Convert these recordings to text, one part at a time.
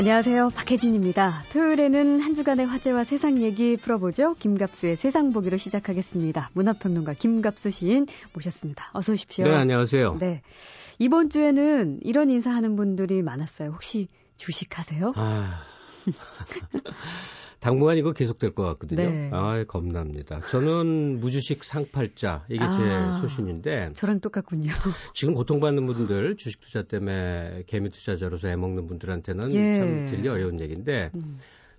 안녕하세요. 박혜진입니다. 토요일에는 한 주간의 화제와 세상 얘기 풀어보죠. 김갑수의 세상 보기로 시작하겠습니다. 문화평론가 김갑수 시인 모셨습니다. 어서 오십시오. 네, 안녕하세요. 네. 이번 주에는 이런 인사하는 분들이 많았어요. 혹시 주식하세요? 아. 당분간 이거 계속될 것 같거든요. 네. 아, 겁납니다. 저는 무주식 상팔자 이게 아, 제 소신인데 저랑 똑같군요. 지금 고통받는 분들 주식 투자 때문에 개미 투자자로서 애먹는 분들한테는 예. 참 들기 어려운 얘기인데 음.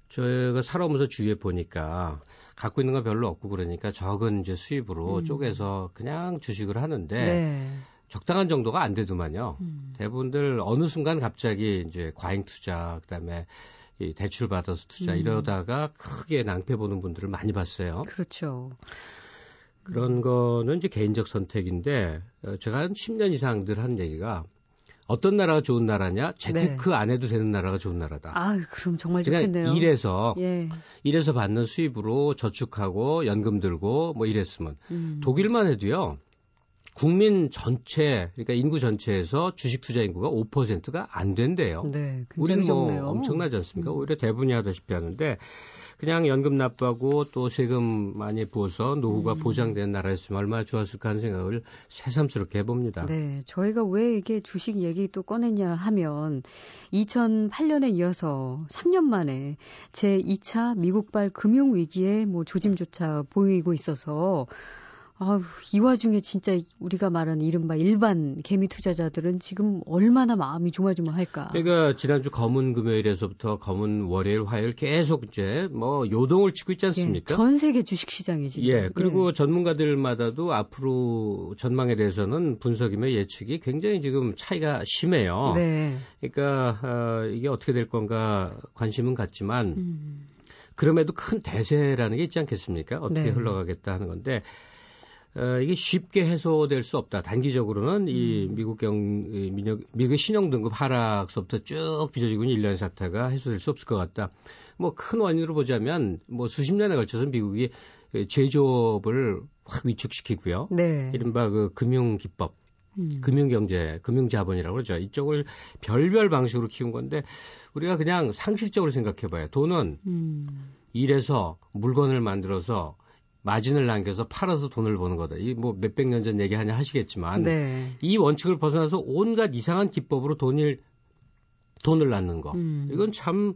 저희가 살아오면서 주위에 보니까 갖고 있는 거 별로 없고 그러니까 적은 이제 수입으로 음. 쪼개서 그냥 주식을 하는데 네. 적당한 정도가 안 되더만요. 음. 대부분들 어느 순간 갑자기 이제 과잉 투자 그다음에 이 대출 받아서 투자 음. 이러다가 크게 낭패 보는 분들을 많이 봤어요. 그렇죠. 그런 거는 이제 개인적 선택인데 어, 제가 한 10년 이상 늘 하는 얘기가 어떤 나라가 좋은 나라냐? 재테크 안 해도 되는 나라가 좋은 나라다. 아, 그럼 정말 좋겠네요. 일해서 예. 일해서 받는 수입으로 저축하고 연금 들고 뭐 이랬으면 음. 독일만 해도요. 국민 전체 그러니까 인구 전체에서 주식 투자 인구가 5%가 안 된대요. 네, 우리는 뭐 적네요. 엄청나지 않습니까? 음. 오히려 대분이 하다시피 하는데 그냥 연금 납부하고 또 세금 많이 부어서 노후가 음. 보장된 나라였으면 얼마나 좋았을까 하는 생각을 새삼스럽게 해봅니다. 네, 저희가 왜 이게 주식 얘기 또 꺼냈냐 하면 2008년에 이어서 3년 만에 제 2차 미국발 금융 위기에 뭐 조짐조차 보이고 있어서 아우, 이 와중에 진짜 우리가 말하는 이른바 일반 개미 투자자들은 지금 얼마나 마음이 조마조마할까. 그러니까 지난주 검은 금요일에서부터 검은 월요일, 화요일 계속 이제 뭐 요동을 치고 있지 예, 않습니까? 전 세계 주식 시장이 지금. 예, 그리고 전문가들마다도 앞으로 전망에 대해서는 분석이며 예측이 굉장히 지금 차이가 심해요. 네. 그러니까 어, 이게 어떻게 될 건가 관심은 갖지만 음, 그럼에도 큰 대세라는 게 있지 않겠습니까? 어떻게 네. 흘러가겠다 하는 건데 어, 이게 쉽게 해소될 수 없다. 단기적으로는 이 음. 미국 경 이 미국 신용 등급 하락서부터 쭉 빚어지고 있는 일련 사태가 해소될 수 없을 것 같다. 뭐 큰 원인으로 보자면 뭐 수십 년에 걸쳐서 미국이 제조업을 확 위축시키고요. 네. 이른바 그 금융 기법, 음, 금융 경제, 금융 자본이라고 그러죠. 이쪽을 별별 방식으로 키운 건데 우리가 그냥 상식적으로 생각해 봐요. 돈은 음, 일해서 물건을 만들어서 마진을 남겨서 팔아서 돈을 버는 거다. 이 뭐 몇백 년 전 얘기 하냐 하시겠지만 네. 이 원칙을 벗어나서 온갖 이상한 기법으로 돈을 돈을 낳는 거. 음. 이건 참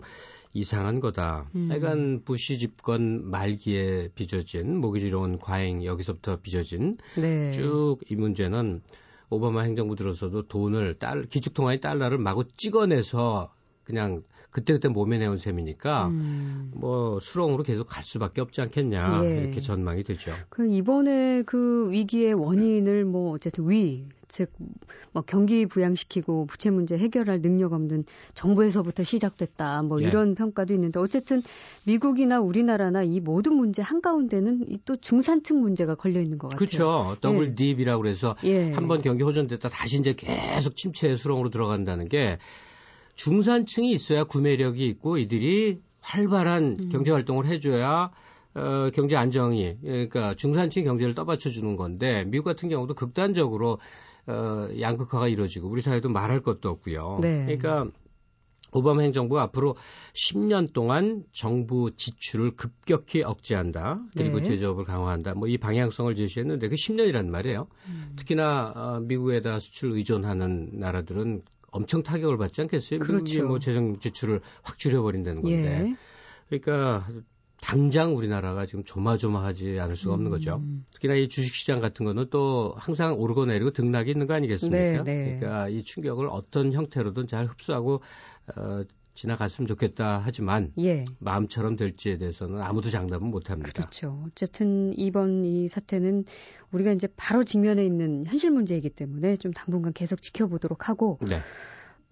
이상한 거다. 음. 약간 부시 집권 말기에 빚어진 모기지로운 과잉 여기서부터 빚어진 네. 쭉이 문제는 오바마 행정부 들어서도 돈을 달 기축통화의 달러를 마구 찍어내서 그냥 그때그때 몸에 내온 셈이니까 음. 뭐 수렁으로 계속 갈 수밖에 없지 않겠냐 예. 이렇게 전망이 되죠. 그 이번에 그 위기의 원인을 뭐 어쨌든 위, 즉, 뭐 경기 부양시키고 부채 문제 해결할 능력 없는 정부에서부터 시작됐다. 뭐 예. 이런 평가도 있는데 어쨌든 미국이나 우리나라나 이 모든 문제 한가운데는 이또 중산층 문제가 걸려 있는 것 같아요. 그렇죠. 더블 예. 딥이라고 그래서 예. 한번 경기 호전됐다 다시 이제 계속 침체 수렁으로 들어간다는 게 중산층이 있어야 구매력이 있고 이들이 활발한 음. 경제 활동을 해줘야 어, 경제 안정이 그러니까 중산층 경제를 떠받쳐 주는 건데 미국 같은 경우도 극단적으로 어, 양극화가 이루어지고 우리 사회도 말할 것도 없고요. 네. 그러니까 오바마 행정부가 앞으로 10년 동안 정부 지출을 급격히 억제한다. 그리고 네. 제조업을 강화한다. 뭐 이 방향성을 제시했는데 그 10년이란 말이에요. 음. 특히나 어, 미국에다 수출 의존하는 나라들은 엄청 타격을 받지 않겠어요? 미국이 그렇죠. 뭐 재정 지출을 확 줄여버린다는 건데. 예. 그러니까 당장 우리나라가 지금 조마조마하지 않을 수가 없는 거죠. 음. 특히나 이 주식시장 같은 거는 또 항상 오르고 내리고 등락이 있는 거 아니겠습니까? 네, 네. 그러니까 이 충격을 어떤 형태로든 잘 흡수하고 어, 지나갔으면 좋겠다 하지만 예. 마음처럼 될지에 대해서는 아무도 장담은 못합니다. 그렇죠. 어쨌든 이번 이 사태는 우리가 이제 바로 직면해 있는 현실 문제이기 때문에 좀 당분간 계속 지켜보도록 하고 네.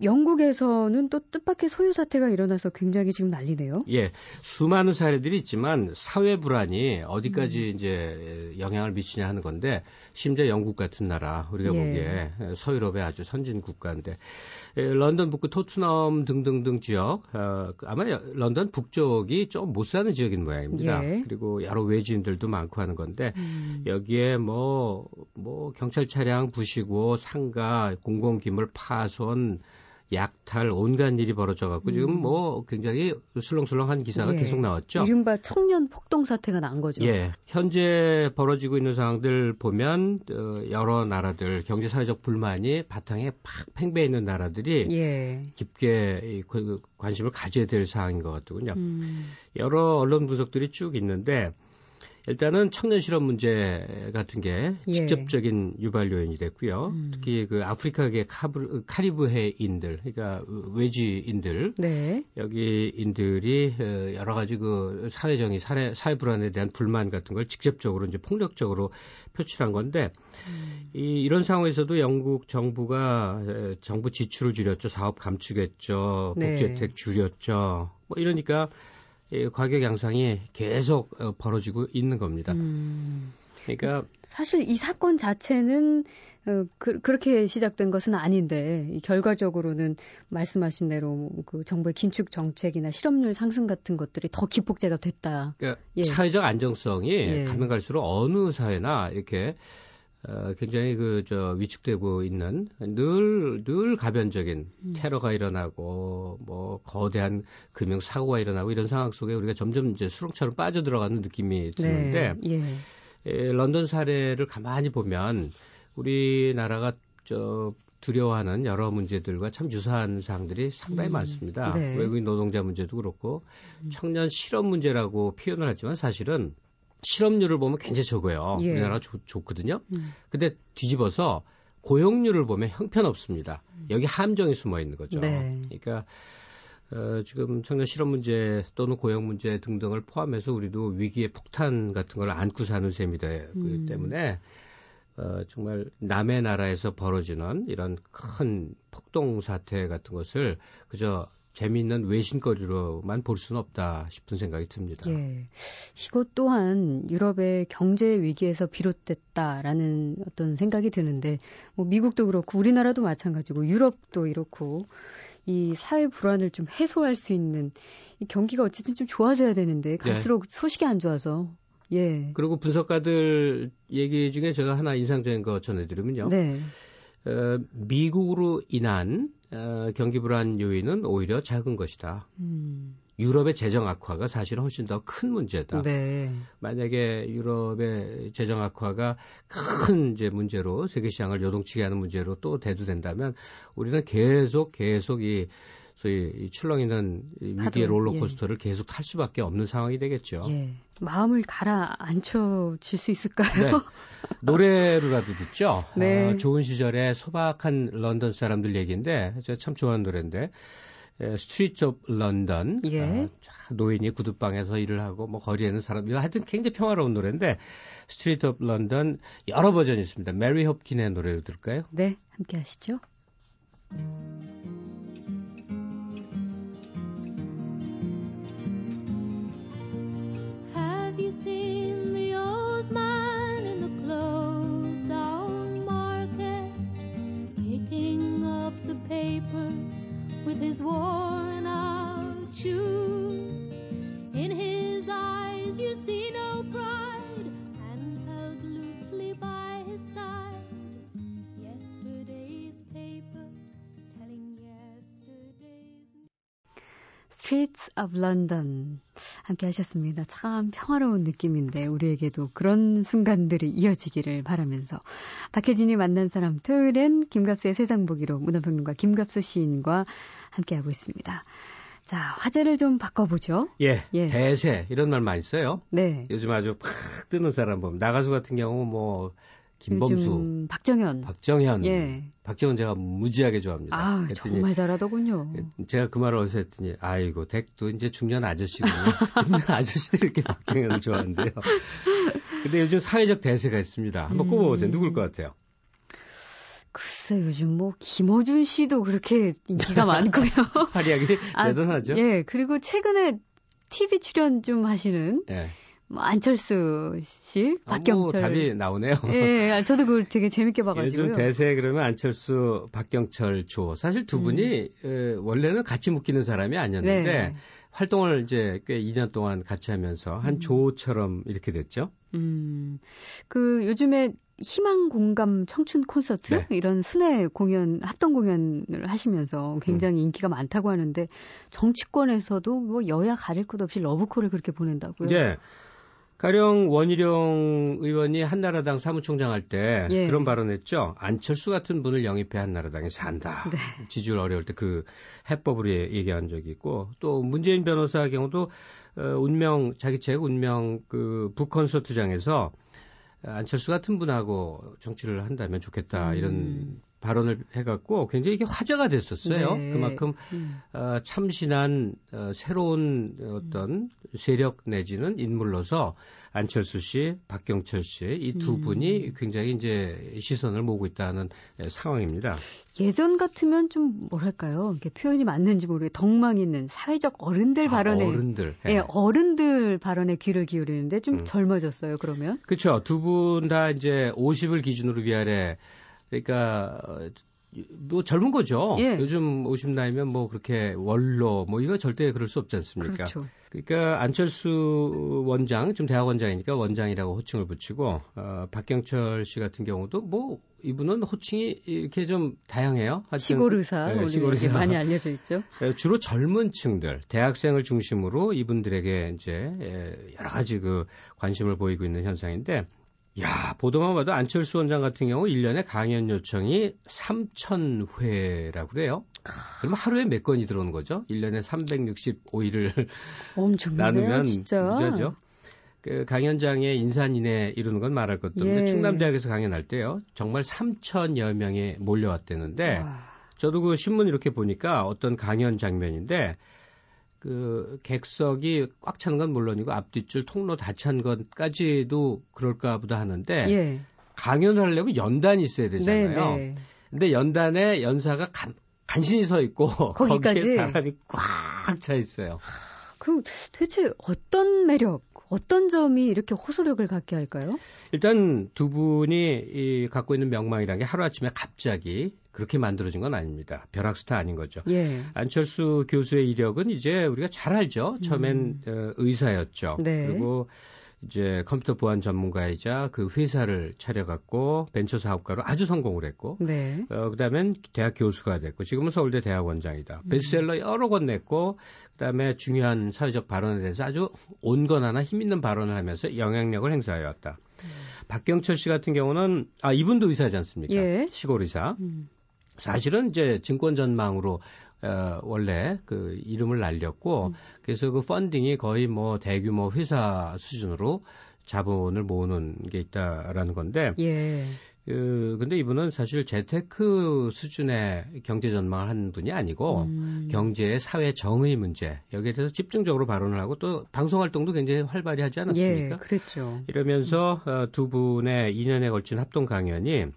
영국에서는 또 뜻밖의 소유 사태가 일어나서 굉장히 지금 난리네요. 예, 수많은 사례들이 있지만 사회 불안이 어디까지 음. 이제 영향을 미치냐 하는 건데 심지어 영국 같은 나라 우리가 예. 보기에 서유럽의 아주 선진 국가인데 런던 북구 토트넘 등등등 지역 어, 아마 런던 북쪽이 좀 못 사는 지역인 모양입니다. 예. 그리고 여러 외지인들도 많고 하는 건데 음. 여기에 뭐뭐 뭐 경찰 차량 부시고 상가 공공기물 파손 약탈 온갖 일이 벌어져갖고 음. 지금 뭐 굉장히 술렁술렁한 기사가 예. 계속 나왔죠. 이른바 청년 폭동 사태가 난 거죠. 예. 현재 벌어지고 있는 상황들 보면 어, 여러 나라들 경제 사회적 불만이 바탕에 팍 팽배해 있는 나라들이 예. 깊게 그 관심을 가져야 될 사항인 것 같더군요. 음. 여러 언론 분석들이 쭉 있는데 일단은 청년 실업 문제 같은 게 예. 직접적인 유발 요인이 됐고요. 음. 특히 그 아프리카계 카브, 카리브해인들, 그러니까 외지인들, 네. 여기인들이 어, 여러 가지 그 사회적인 사회, 사회 불안에 대한 불만 같은 걸 직접적으로 이제 폭력적으로 표출한 건데 음. 이, 이런 상황에서도 영국 정부가 정부 지출을 줄였죠, 사업 감축했죠, 복지 혜택 네. 줄였죠. 뭐 이러니까 이 가격 양상이 계속 어, 벌어지고 있는 겁니다. 음. 그러니까 사실 이 사건 자체는 어, 그, 렇게 시작된 것은 아닌데 이 결과적으로는 말씀하신 대로 그 정부의 긴축 정책이나 실업률 상승 같은 것들이 더 기폭제가 됐다. 그러니까 예. 사회적 안정성이 예. 가면 갈수록 어느 사회나 이렇게 어, 굉장히 그, 저, 위축되고 있는 늘, 늘 가변적인 음. 테러가 일어나고, 뭐, 거대한 금융 사고가 일어나고 이런 상황 속에 우리가 점점 이제 수렁처럼 빠져들어가는 느낌이 드는데, 네. 예. 에, 런던 사례를 가만히 보면 우리나라가 저, 두려워하는 여러 문제들과 참 유사한 사항들이 상당히 음. 많습니다. 네. 외국인 노동자 문제도 그렇고, 음. 청년 실업 문제라고 표현을 하지만 사실은 실업률을 보면 굉장히 적어요. 예. 우리나라가 좋, 좋거든요. 음. 근데 뒤집어서 고용률을 보면 형편없습니다. 음. 여기 함정이 숨어 있는 거죠. 네. 그러니까 어, 지금 청년 실업 문제 또는 고용 문제 등등을 포함해서 우리도 위기의 폭탄 같은 걸 안고 사는 셈이 되기 음. 때문에 어, 정말 남의 나라에서 벌어지는 이런 큰 폭동 사태 같은 것을 그저 재미있는 외신거리로만 볼 수는 없다 싶은 생각이 듭니다. 예. 이것 또한 유럽의 경제 위기에서 비롯됐다라는 어떤 생각이 드는데 뭐 미국도 그렇고 우리나라도 마찬가지고 유럽도 이렇고 이 사회 불안을 좀 해소할 수 있는 이 경기가 어쨌든 좀 좋아져야 되는데 갈수록 예. 소식이 안 좋아서 예. 그리고 분석가들 얘기 중에 제가 하나 인상적인 거 전해드리면요. 네. 어, 미국으로 인한 어, 경기 불안 요인은 오히려 작은 것이다. 음. 유럽의 재정 악화가 사실은 훨씬 더 큰 문제다. 네. 만약에 유럽의 재정 악화가 큰 이제 문제로 세계 시장을 요동치게 하는 문제로 또 대두된다면 우리는 계속 계속 이 소위 이 출렁이는 위기의 롤러코스터를 예. 계속 탈 수밖에 없는 상황이 되겠죠. 예. 마음을 가라앉혀질 수 있을까요? 네. 노래로라도 듣죠. 네. 아, 좋은 시절에 소박한 런던 사람들 얘기인데 제가 참 좋아하는 노래인데 Street of London 예. 노인이 구두방에서 일을 하고 뭐 거리에는 사람 이 하여튼 굉장히 평화로운 노래인데 Street of London 여러 버전이 있습니다. 메리 홉킨의 노래를 들을까요? 네, 함께 하시죠. his Streets of London. 함께 하셨습니다. 참 평화로운 느낌인데 우리에게도 그런 순간들이 이어지기를 바라면서 박혜진이 만난 사람 토요일엔 김갑수의 세상 보기로 문화평론가 김갑수 시인과 함께하고 있습니다. 자, 화제를 좀 바꿔보죠. 예, 예. 대세 이런 말 많이 써요. 네. 요즘 아주 팍 뜨는 사람 보면 나가수 같은 경우 뭐 김범수, 박정현, 박정현, 예. 박정현 제가 무지하게 좋아합니다. 아, 정말 잘하더군요. 제가 그 말을 어디서 했더니 아이고 댁도 이제 중년 아저씨군요. 중년 아저씨들이 이렇게 박정현을 좋아하는데요. 근데 요즘 사회적 대세가 있습니다. 한번 꼽아보세요. 음. 누굴 것 같아요? 글쎄 요즘 뭐 김어준 씨도 그렇게 인기가 많고요. 활약이 아, 대단하죠. 예, 그리고 최근에 TV 출연 좀 하시는 예. 뭐 안철수 씨, 박경철. 아, 뭐 답이 나오네요. 예, 예, 저도 그걸 되게 재밌게 봐가지고요. 요즘 대세 그러면 안철수, 박경철, 조. 사실 두 분이 음. 에, 원래는 같이 묶이는 사람이 아니었는데 네. 활동을 이제 꽤 2년 동안 같이 하면서 한 음. 조처럼 이렇게 됐죠. 음, 그 요즘에 희망 공감 청춘 콘서트 네. 이런 순회 공연 합동 공연을 하시면서 굉장히 음. 인기가 많다고 하는데 정치권에서도 뭐 여야 가릴 것 없이 러브콜을 그렇게 보낸다고요. 네. 가령 원희룡 의원이 한나라당 사무총장 할때 예. 그런 발언했죠. 안철수 같은 분을 영입해 한나라당에 산다. 네. 지지율 어려울 때 그 해법으로 얘기한 적이 있고 또 문재인 변호사 경우도 어, 운명 자기 책 운명 그 북콘서트장에서 안철수 같은 분하고 정치를 한다면 좋겠다 음. 이런 발언을 해갖고 굉장히 이게 화제가 됐었어요. 네. 그만큼 음. 어, 참신한 어, 새로운 어떤 세력 내지는 인물로서 안철수 씨, 박경철 씨 이 두 분이 음. 굉장히 이제 시선을 모으고 있다는 상황입니다. 예전 같으면 좀 뭐랄까요? 이렇게 표현이 맞는지 모르게 덕망 있는 사회적 어른들 아, 발언에 어른들 예, 네, 어른들 발언에 귀를 기울이는데 좀 음. 젊어졌어요. 그러면 그렇죠. 두 분 다 이제 50을 기준으로 위아래 그러니까 뭐 젊은 거죠. 예. 요즘 50 나이면 뭐 그렇게 원로 뭐 이거 절대 그럴 수 없지 않습니까? 그렇죠. 그러니까 안철수 원장 좀 대학원장이니까 원장이라고 호칭을 붙이고 어, 박경철 씨 같은 경우도 뭐 이분은 호칭이 이렇게 좀 다양해요. 시골 의사, 네, 시골 의사 많이 알려져 있죠. 네, 주로 젊은 층들, 대학생을 중심으로 이분들에게 이제 예, 여러 가지 그 관심을 보이고 있는 현상인데 야, 보도만 봐도 안철수 원장 같은 경우 1년에 강연 요청이 3,000회라고 그래요. 그러면 하루에 몇 건이 들어오는 거죠? 1년에 365일을 나누면 진짜. 문제죠. 그 강연장에 인산인해 이루는 건 말할 것도 없는데 예. 충남대학에서 강연할 때요. 정말 3천여 명이 몰려왔대는데 와. 저도 그 신문 이렇게 보니까 어떤 강연 장면인데 그 객석이 꽉찬건 물론이고 앞뒤줄 통로 다 찬 것까지도 그럴까 보다 하는데 예. 강연을 하려면 연단이 있어야 되잖아요. 네, 네. 근데 연단에 연사가 간, 간신히 서 있고 거기까지? 거기에 사람이 꽉 차 있어요. 그 대체 어떤 매력, 어떤 점이 이렇게 호소력을 갖게 할까요? 일단 두 분이 이 갖고 있는 명망이라는 게 하루아침에 갑자기 그렇게 만들어진 건 아닙니다. 벼락스타 아닌 거죠. 예. 안철수 교수의 이력은 이제 우리가 잘 알죠. 처음엔 음. 어, 의사였죠. 네. 그리고 이제 컴퓨터 보안 전문가이자 그 회사를 차려갖고 벤처 사업가로 아주 성공을 했고, 네. 어, 그 다음엔 대학 교수가 됐고, 지금은 서울대 대학 원장이다. 음. 베스트셀러 여러 권 냈고, 그 다음에 중요한 사회적 발언에 대해서 아주 온건하나 힘있는 발언을 하면서 영향력을 행사해왔다. 음. 박경철 씨 같은 경우는, 아, 이분도 의사지 않습니까? 예. 시골 의사. 음. 사실은 이제 증권 전망으로 어, 원래 그 이름을 날렸고 음. 그래서 그 펀딩이 거의 뭐 대규모 회사 수준으로 자본을 모으는 게 있다라는 건데. 예. 그, 근데 이분은 사실 재테크 수준의 경제 전망을 한 분이 아니고 음. 경제 사회 정의 문제 여기에 대해서 집중적으로 발언을 하고 또 방송 활동도 굉장히 활발히 하지 않았습니까? 예, 그렇죠. 이러면서 음. 어, 두 분의 2년에 걸친 합동 강연이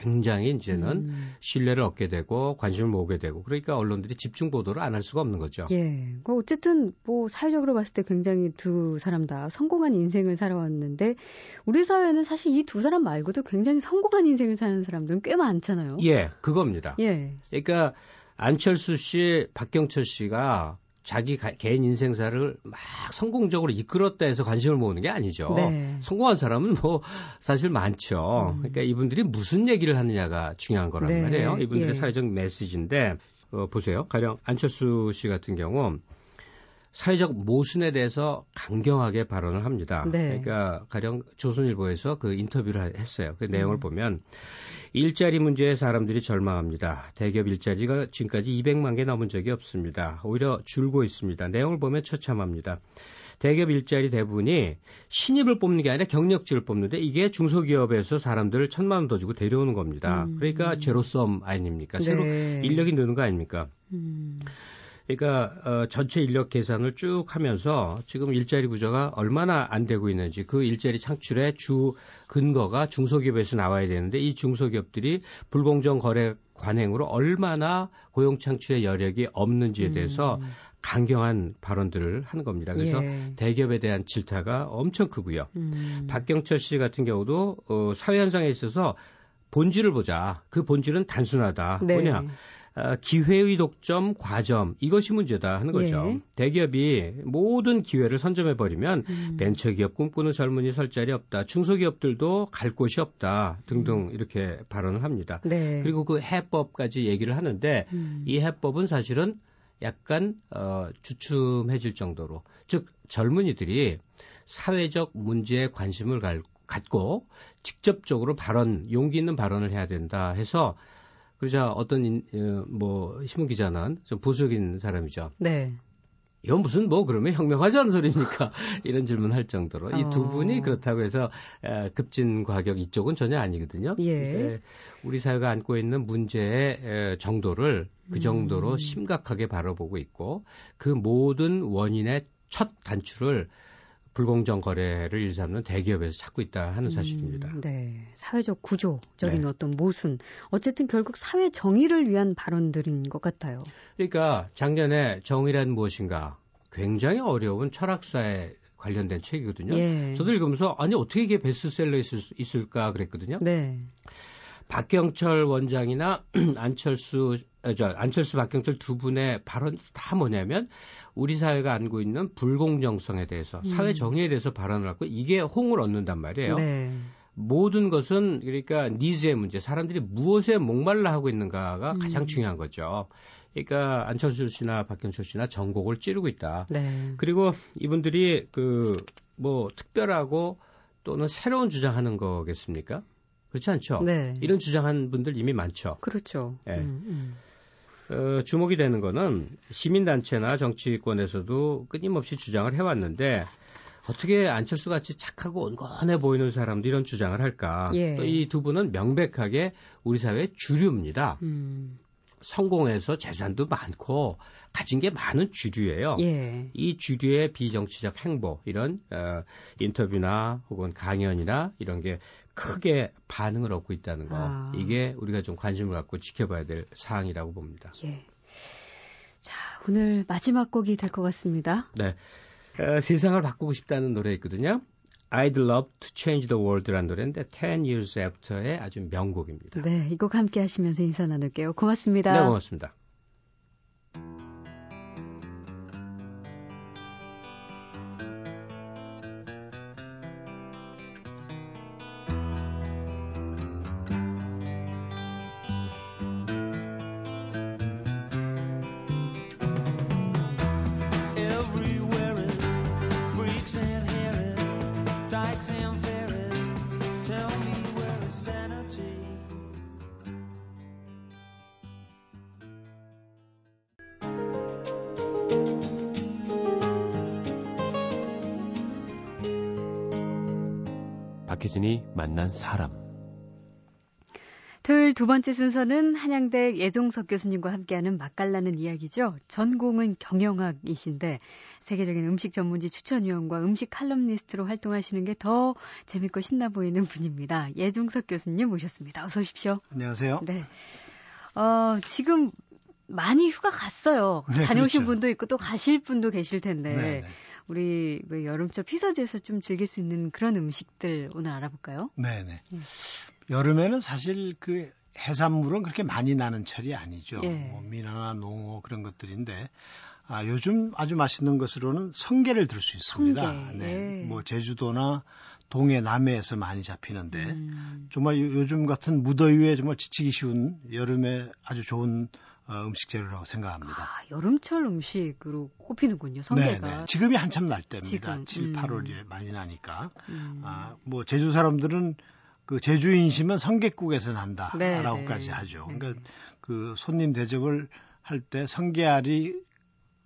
굉장히 이제는 음. 신뢰를 얻게 되고 관심을 모으게 되고 그러니까 언론들이 집중 보도를 안 할 수가 없는 거죠. 예. 뭐 어쨌든 뭐 사회적으로 봤을 때 굉장히 두 사람 다 성공한 인생을 살아왔는데 우리 사회는 사실 이 두 사람 말고도 굉장히 성공한 인생을 사는 사람들은 꽤 많잖아요. 예, 그겁니다. 예. 그러니까 안철수 씨, 박경철 씨가 자기 가, 개인 인생사를 막 성공적으로 이끌었다 해서 관심을 모으는 게 아니죠. 네. 성공한 사람은 뭐 사실 많죠. 음. 그러니까 이분들이 무슨 얘기를 하느냐가 중요한 거란 네. 말이에요. 이분들의 예. 사회적 메시지인데 어, 보세요. 가령 안철수 씨 같은 경우 사회적 모순에 대해서 강경하게 발언을 합니다. 네. 그러니까 가령 조선일보에서 그 인터뷰를 했어요. 그 내용을 음. 보면 일자리 문제에 사람들이 절망합니다. 대기업 일자리가 지금까지 200만 개 넘은 적이 없습니다. 오히려 줄고 있습니다. 내용을 보면 처참합니다. 대기업 일자리 대부분이 신입을 뽑는 게 아니라 경력직을 뽑는데 이게 중소기업에서 사람들을 천만 원 더 주고 데려오는 겁니다. 음. 그러니까 제로섬 아닙니까? 새로 네. 인력이 느는 거 아닙니까? 음. 그러니까 어, 전체 인력 계산을 쭉 하면서 지금 일자리 구조가 얼마나 안 되고 있는지 그 일자리 창출의 주 근거가 중소기업에서 나와야 되는데 이 중소기업들이 불공정 거래 관행으로 얼마나 고용 창출의 여력이 없는지에 대해서 음. 강경한 발언들을 하는 겁니다. 그래서 예. 대기업에 대한 질타가 엄청 크고요. 음. 박경철 씨 같은 경우도 어, 사회 현상에 있어서 본질을 보자. 그 본질은 단순하다. 네. 뭐냐? 아, 기회의 독점, 과점 이것이 문제다 하는 거죠. 예. 대기업이 모든 기회를 선점해 버리면 음. 벤처기업 꿈꾸는 젊은이 설 자리 없다. 중소기업들도 갈 곳이 없다 등등 음. 이렇게 발언을 합니다. 네. 그리고 그 해법까지 얘기를 하는데 음. 이 해법은 사실은 약간 어, 주춤해질 정도로 즉 젊은이들이 사회적 문제에 관심을 갈, 갖고 직접적으로 발언 용기 있는 발언을 해야 된다 해서 그러자 어떤 인, 어, 뭐 신문 기자는 좀 보수적인 사람이죠. 네. 이건 무슨 뭐 그러면 혁명하지 않은 소리입니까? 이런 질문 할 정도로 어. 이두 분이 그렇다고 해서 급진 과격 이쪽은 전혀 아니거든요. 예. 우리 사회가 안고 있는 문제의 정도를 그 정도로 음. 심각하게 바라보고 있고 그 모든 원인의 첫 단추를 불공정 거래를 일삼는 대기업에서 찾고 있다 하는 음, 사실입니다. 음, 네. 사회적 구조적인 네. 어떤 모순. 어쨌든 결국 사회 정의를 위한 발언들인 것 같아요. 그러니까 작년에 정의란 무엇인가 굉장히 어려운 철학사에 관련된 책이거든요. 예. 저도 읽으면서 아니 어떻게 이게 베스트셀러 있을, 있을 까 그랬거든요. 네. 박경철 원장이나 안철수 저 안철수 박경철 두 분의 발언 다 뭐냐면 우리 사회가 안고 있는 불공정성에 대해서 음. 사회 정의에 대해서 발언을 하고 이게 홍을 얻는단 말이에요. 네. 모든 것은 그러니까 니즈의 문제, 사람들이 무엇에 목말라 하고 있는가가 음. 가장 중요한 거죠. 그러니까 안철수 씨나 박경철 씨나 전곡을 찌르고 있다. 네. 그리고 이분들이 그 뭐 특별하고 또는 새로운 주장하는 거겠습니까? 그렇지 않죠? 네. 이런 주장한 분들 이미 많죠. 그렇죠. 네. 음, 음. 어, 주목이 되는 거는 시민단체나 정치권에서도 끊임없이 주장을 해왔는데 어떻게 안철수 같이 착하고 온건해 보이는 사람도 이런 주장을 할까? 예. 이두 분은 명백하게 우리 사회 주류입니다. 음. 성공해서 재산도 많고 가진 게 많은 주류예요. 예. 이 주류의 비정치적 행보 이런 어, 인터뷰나 혹은 강연이나 이런 게 크게 반응을 얻고 있다는 거 아. 이게 우리가 좀 관심을 갖고 지켜봐야 될 사항이라고 봅니다. 예. 자 오늘 마지막 곡이 될 것 같습니다. 네. 어, 세상을 바꾸고 싶다는 노래 있거든요. I'd Love to Change the World라는 노래인데 10 Years After의 아주 명곡입니다. 네, 이 곡 함께 하시면서 인사 나눌게요. 고맙습니다. 네, 고맙습니다. 박혜진이 만난 사람. 토요일 두 번째 순서는 한양대 예종석 교수님과 함께하는 맛깔나는 이야기죠. 전공은 경영학이신데 세계적인 음식 전문지 추천위원과 음식 칼럼니스트로 활동하시는 게 더 재밌고 신나 보이는 분입니다. 예종석 교수님 모셨습니다. 어서 오십시오. 안녕하세요. 네. 어, 지금 많이 휴가 갔어요. 네, 다녀오신 그렇죠. 분도 있고 또 가실 분도 계실 텐데 네, 네. 우리 뭐 여름철 피서지에서 좀 즐길 수 있는 그런 음식들 오늘 알아볼까요? 네네. 네. 여름에는 사실 그 해산물은 그렇게 많이 나는 철이 아니죠. 예. 뭐 미나나 농어 그런 것들인데 아, 요즘 아주 맛있는 것으로는 성게를 들 수 있습니다. 성게. 네. 예. 뭐 제주도나 동해 남해에서 많이 잡히는데 음. 정말 요즘 같은 무더위에 정말 지치기 쉬운 여름에 아주 좋은 어, 음식 재료라고 생각합니다. 아, 여름철 음식으로 꼽히는군요. 성게가. 네, 네. 지금이 한참 날 때입니다. 지금. 7, 8월에 음. 많이 나니까. 음. 아, 뭐 제주 사람들은 그 제주 인심은 성게국에서 난다라고까지 네, 네. 하죠. 네. 그러니까 그 손님 대접을 할 때 성게알이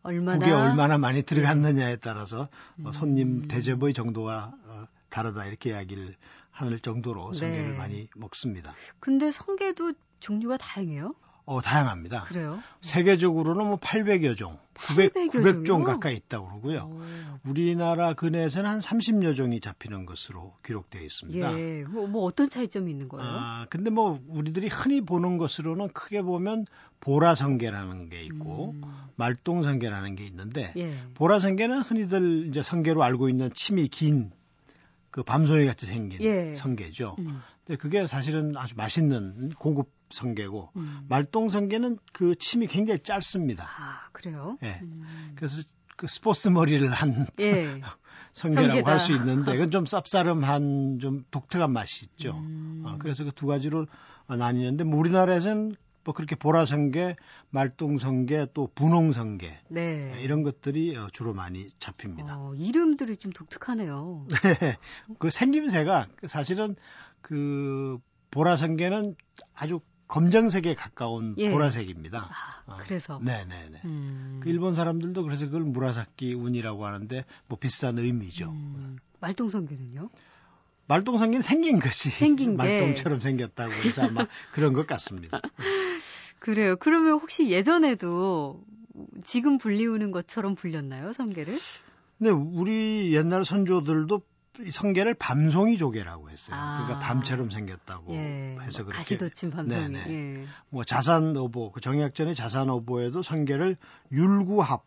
얼마나 국에 얼마나 많이 들어갔느냐에 따라서 어, 음. 손님 대접의 정도가 어, 다르다 이렇게 이야기를 할 정도로 성게를 네. 많이 먹습니다. 근데 성게도 종류가 다양해요? 어, 다양합니다. 그래요? 세계적으로는 뭐 800여 종, 900, 900종 가까이 있다고 그러고요. 오. 우리나라 근해에서는 한 30여 종이 잡히는 것으로 기록되어 있습니다. 예. 뭐, 뭐, 어떤 차이점이 있는 거예요? 아, 근데 뭐 우리들이 흔히 보는 것으로는 크게 보면 보라성게라는 게 있고 음. 말똥성게라는 게 있는데 예. 보라성게는 흔히들 이제 성게로 알고 있는 침이 긴그 밤송이 같이 생긴 예. 성게죠. 음. 근데 그게 사실은 아주 맛있는 고급 성게고 음. 말똥 성게는 그 침이 굉장히 짧습니다. 아 그래요? 예. 음. 그래서 그 스포츠 머리를 한 예. 성게라고 할 수 있는데 그건 좀 쌉싸름한 좀 독특한 맛이 있죠. 음. 어, 그래서 그 두 가지로 나뉘는데 뭐 우리나라에서는 뭐 그렇게 보라성게, 말똥성게, 또 분홍성게 네. 이런 것들이 어, 주로 많이 잡힙니다. 어, 이름들이 좀 독특하네요. 네, 그 생김새가 사실은 그 보라성게는 아주 검정색에 가까운 예. 보라색입니다. 아, 그래서. 어, 네네네. 음. 그 일본 사람들도 그래서 그걸 무라사키 운이라고 하는데 뭐 비슷한 의미죠. 음. 말똥성게는요? 말똥성게는 생긴 것이 생긴 말똥처럼 생겼다고 해서 아마 그런 것 같습니다. 그래요. 그러면 혹시 예전에도 지금 불리우는 것처럼 불렸나요, 성게를? 네, 우리 옛날 선조들도 이 성게를 밤송이 조개라고 했어요. 아. 그러니까 밤처럼 생겼다고 예. 해서 그렇게 가시돋친 밤송이. 예. 뭐 자산어보 그 정약전의 자산어보에도 성게를 율구합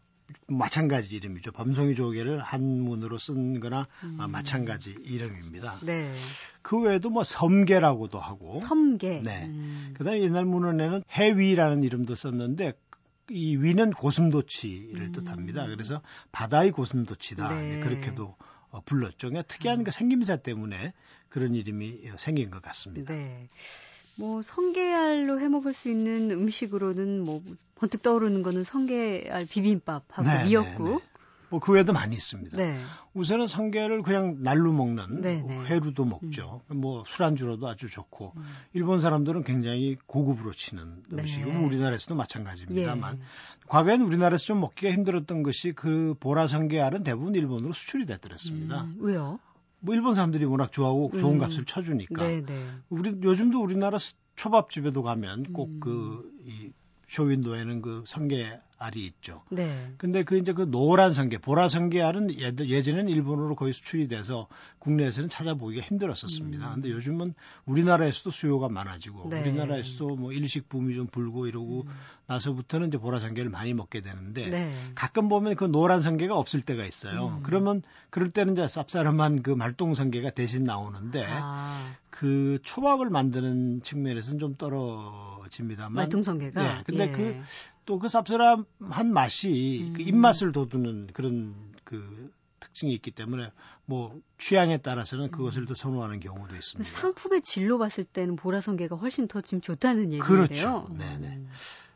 마찬가지 이름이죠. 밤송이 조개를 한문으로 쓴 거나 음. 아, 마찬가지 이름입니다. 네. 그 외에도 뭐 섬게라고도 하고. 섬게. 네. 음. 그 다음에 옛날 문헌에는 해위라는 이름도 썼는데 이 위는 고슴도치를 음. 뜻합니다. 그래서 바다의 고슴도치다. 네. 그렇게도 어, 불렀죠. 그냥 특이한 음. 그 생김새 때문에 그런 이름이 생긴 것 같습니다. 네. 뭐 성게알로 해 먹을 수 있는 음식으로는 뭐 번뜩 떠오르는 거는 성게알 비빔밥하고 네, 미역국. 네, 네. 뭐 그 외에도 많이 있습니다. 네. 우선은 성게를 그냥 날로 먹는 네, 네. 회로도 먹죠. 음. 뭐 술안주로도 아주 좋고 음. 일본 사람들은 굉장히 고급으로 치는 음식이고 네. 우리나라에서도 마찬가지입니다만 예. 과거에는 우리나라에서 좀 먹기가 힘들었던 것이 그 보라 성게알은 대부분 일본으로 수출이 됐더랬습니다. 음, 왜요? 뭐 일본 사람들이 워낙 좋아하고 좋은 음. 값을 쳐주니까. 네네. 우리 요즘도 우리나라 초밥집에도 가면 꼭그 음. 이 쇼윈도에는 그 성게 알이 있죠. 네. 근데 그 이제 그 노란 성게, 보라 성게 알은 예전에는 일본으로 거의 수출이 돼서 국내에서는 찾아보기가 힘들었었습니다. 음. 근데 요즘은 우리나라에서도 수요가 많아지고 네. 우리나라에서도 뭐 일식 붐이 좀 불고 이러고 음. 나서부터는 이제 보라 성게를 많이 먹게 되는데 네. 가끔 보면 그 노란 성게가 없을 때가 있어요. 음. 그러면 그럴 때는 이제 쌉싸름한 그 말똥 성게가 대신 나오는데 아. 그 초밥을 만드는 측면에서는 좀 떨어집니다만 말똥 성게가 네. 근데 그 예. 또 그 쌉싸름한 맛이 음. 그 입맛을 돋우는 그런 그 특징이 있기 때문에 뭐 취향에 따라서는 그것을 더 선호하는 경우도 있습니다. 상품의 질로 봤을 때는 보라성게가 훨씬 더 지금 좋다는 얘기인데요. 그렇죠. 네네. 음.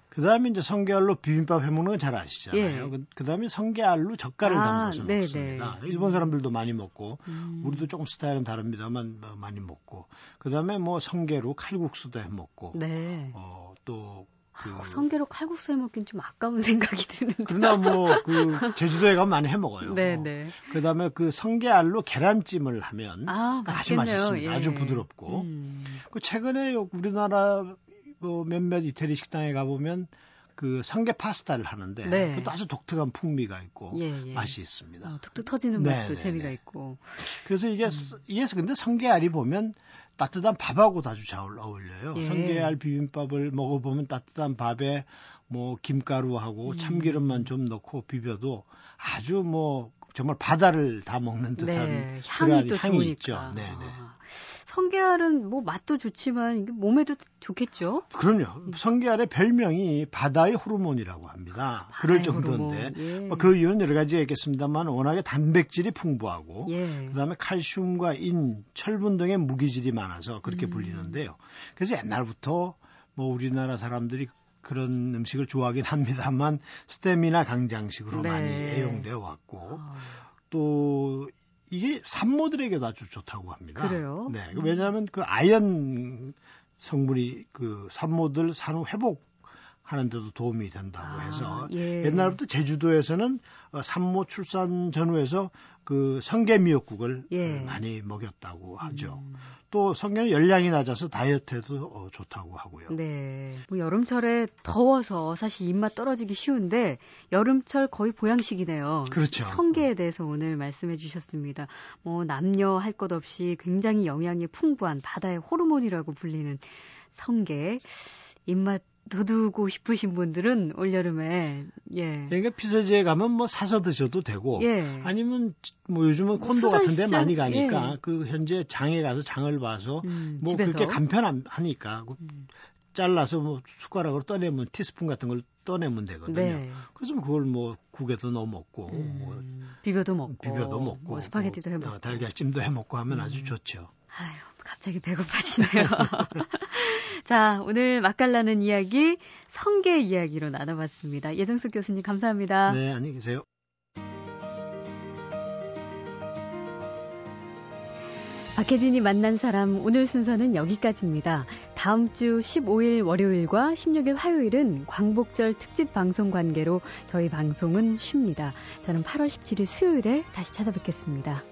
그 다음에 이제 성게알로 비빔밥 해 먹는 건 잘 아시잖아요. 예. 그, 그 다음에 성게알로 젓갈을 아, 담궈서 네네. 먹습니다. 일본 사람들도 많이 먹고 음. 우리도 조금 스타일은 다릅니다만 뭐 많이 먹고 그 다음에 뭐 성게로 칼국수도 해 먹고 네. 어, 또 그... 아, 성게로 칼국수 해 먹긴 좀 아까운 생각이 드는데. 그러나 뭐 그 제주도에 가면 많이 해 먹어요. 네, 네. 그다음에 그 성게알로 계란찜을 하면 아, 주 맛있습니다. 예. 아주 부드럽고. 음. 그 최근에 우리나라 뭐 몇몇 이태리 식당에 가 보면 그 성게 파스타를 하는데 네. 그것도 아주 독특한 풍미가 있고 예, 예. 맛이 있습니다. 어, 툭툭 터지는 네, 맛도 네, 재미가 네. 있고. 그래서 이게 음. 이게 근데 성게알이 보면 따뜻한 밥하고 아주 잘 어울려요. 예. 성게알 비빔밥을 먹어보면 따뜻한 밥에 뭐 김가루하고 음. 참기름만 좀 넣고 비벼도 아주 뭐 정말 바다를 다 먹는 듯한 네, 향이 또 향이 좋으니까. 있죠. 네네. 아. 성게알은 뭐 맛도 좋지만 몸에도 좋겠죠? 그럼요. 성게알의 별명이 바다의 호르몬이라고 합니다. 아, 그럴 정도인데 예. 뭐그 이유는 여러 가지가 있겠습니다만 워낙에 단백질이 풍부하고 예. 그다음에 칼슘과 인, 철분 등의 무기질이 많아서 그렇게 음. 불리는데요. 그래서 옛날부터 뭐 우리나라 사람들이 그런 음식을 좋아하긴 합니다만 스테미나 강장식으로 네. 많이 애용되어 왔고 아. 또 이게 산모들에게도 아주 좋다고 합니다. 그래요? 네. 왜냐하면 그 아연 성분이 그 산모들 산후 회복 하는 데도 도움이 된다고 아, 해서 예. 옛날부터 제주도에서는 어, 산모 출산 전후에서 그 성게 미역국을 예. 많이 먹였다고 하죠. 음. 또 성게는 열량이 낮아서 다이어트에도 어, 좋다고 하고요. 네. 뭐 여름철에 더워서 사실 입맛 떨어지기 쉬운데 여름철 거의 보양식이네요. 그렇죠. 성게에 대해서 오늘 말씀해 주셨습니다. 뭐 남녀 할 것 없이 굉장히 영양이 풍부한 바다의 호르몬이라고 불리는 성게. 입맛 돋우고 싶으신 분들은 올여름에 예. 그러니까 피서지에 가면 뭐 사서 드셔도 되고 예. 아니면 뭐 요즘은 콘도 뭐 같은 데 많이 가니까 예. 그 현재 장에 가서 장을 봐서 음, 뭐 집에서. 그렇게 간편하니까 음. 잘라서 뭐 숟가락으로 떠내면 티스푼 같은 걸 떠내면 되거든요. 네. 그래서 뭐 그걸 뭐 국에도 넣어 먹고 음, 뭐 비벼도 먹고 비벼도 먹고 뭐 스파게티도 해 먹고 어, 달걀찜도 해 먹고 하면 아주 음. 좋죠. 아유, 갑자기 배고파지네요. 자, 오늘 맛깔나는 이야기 성게 이야기로 나눠봤습니다. 예정숙 교수님 감사합니다. 네, 안녕히 계세요. 박혜진이 만난 사람 오늘 순서는 여기까지입니다. 다음 주 15일 월요일과 16일 화요일은 광복절 특집 방송 관계로 저희 방송은 쉽니다. 저는 8월 17일 수요일에 다시 찾아뵙겠습니다.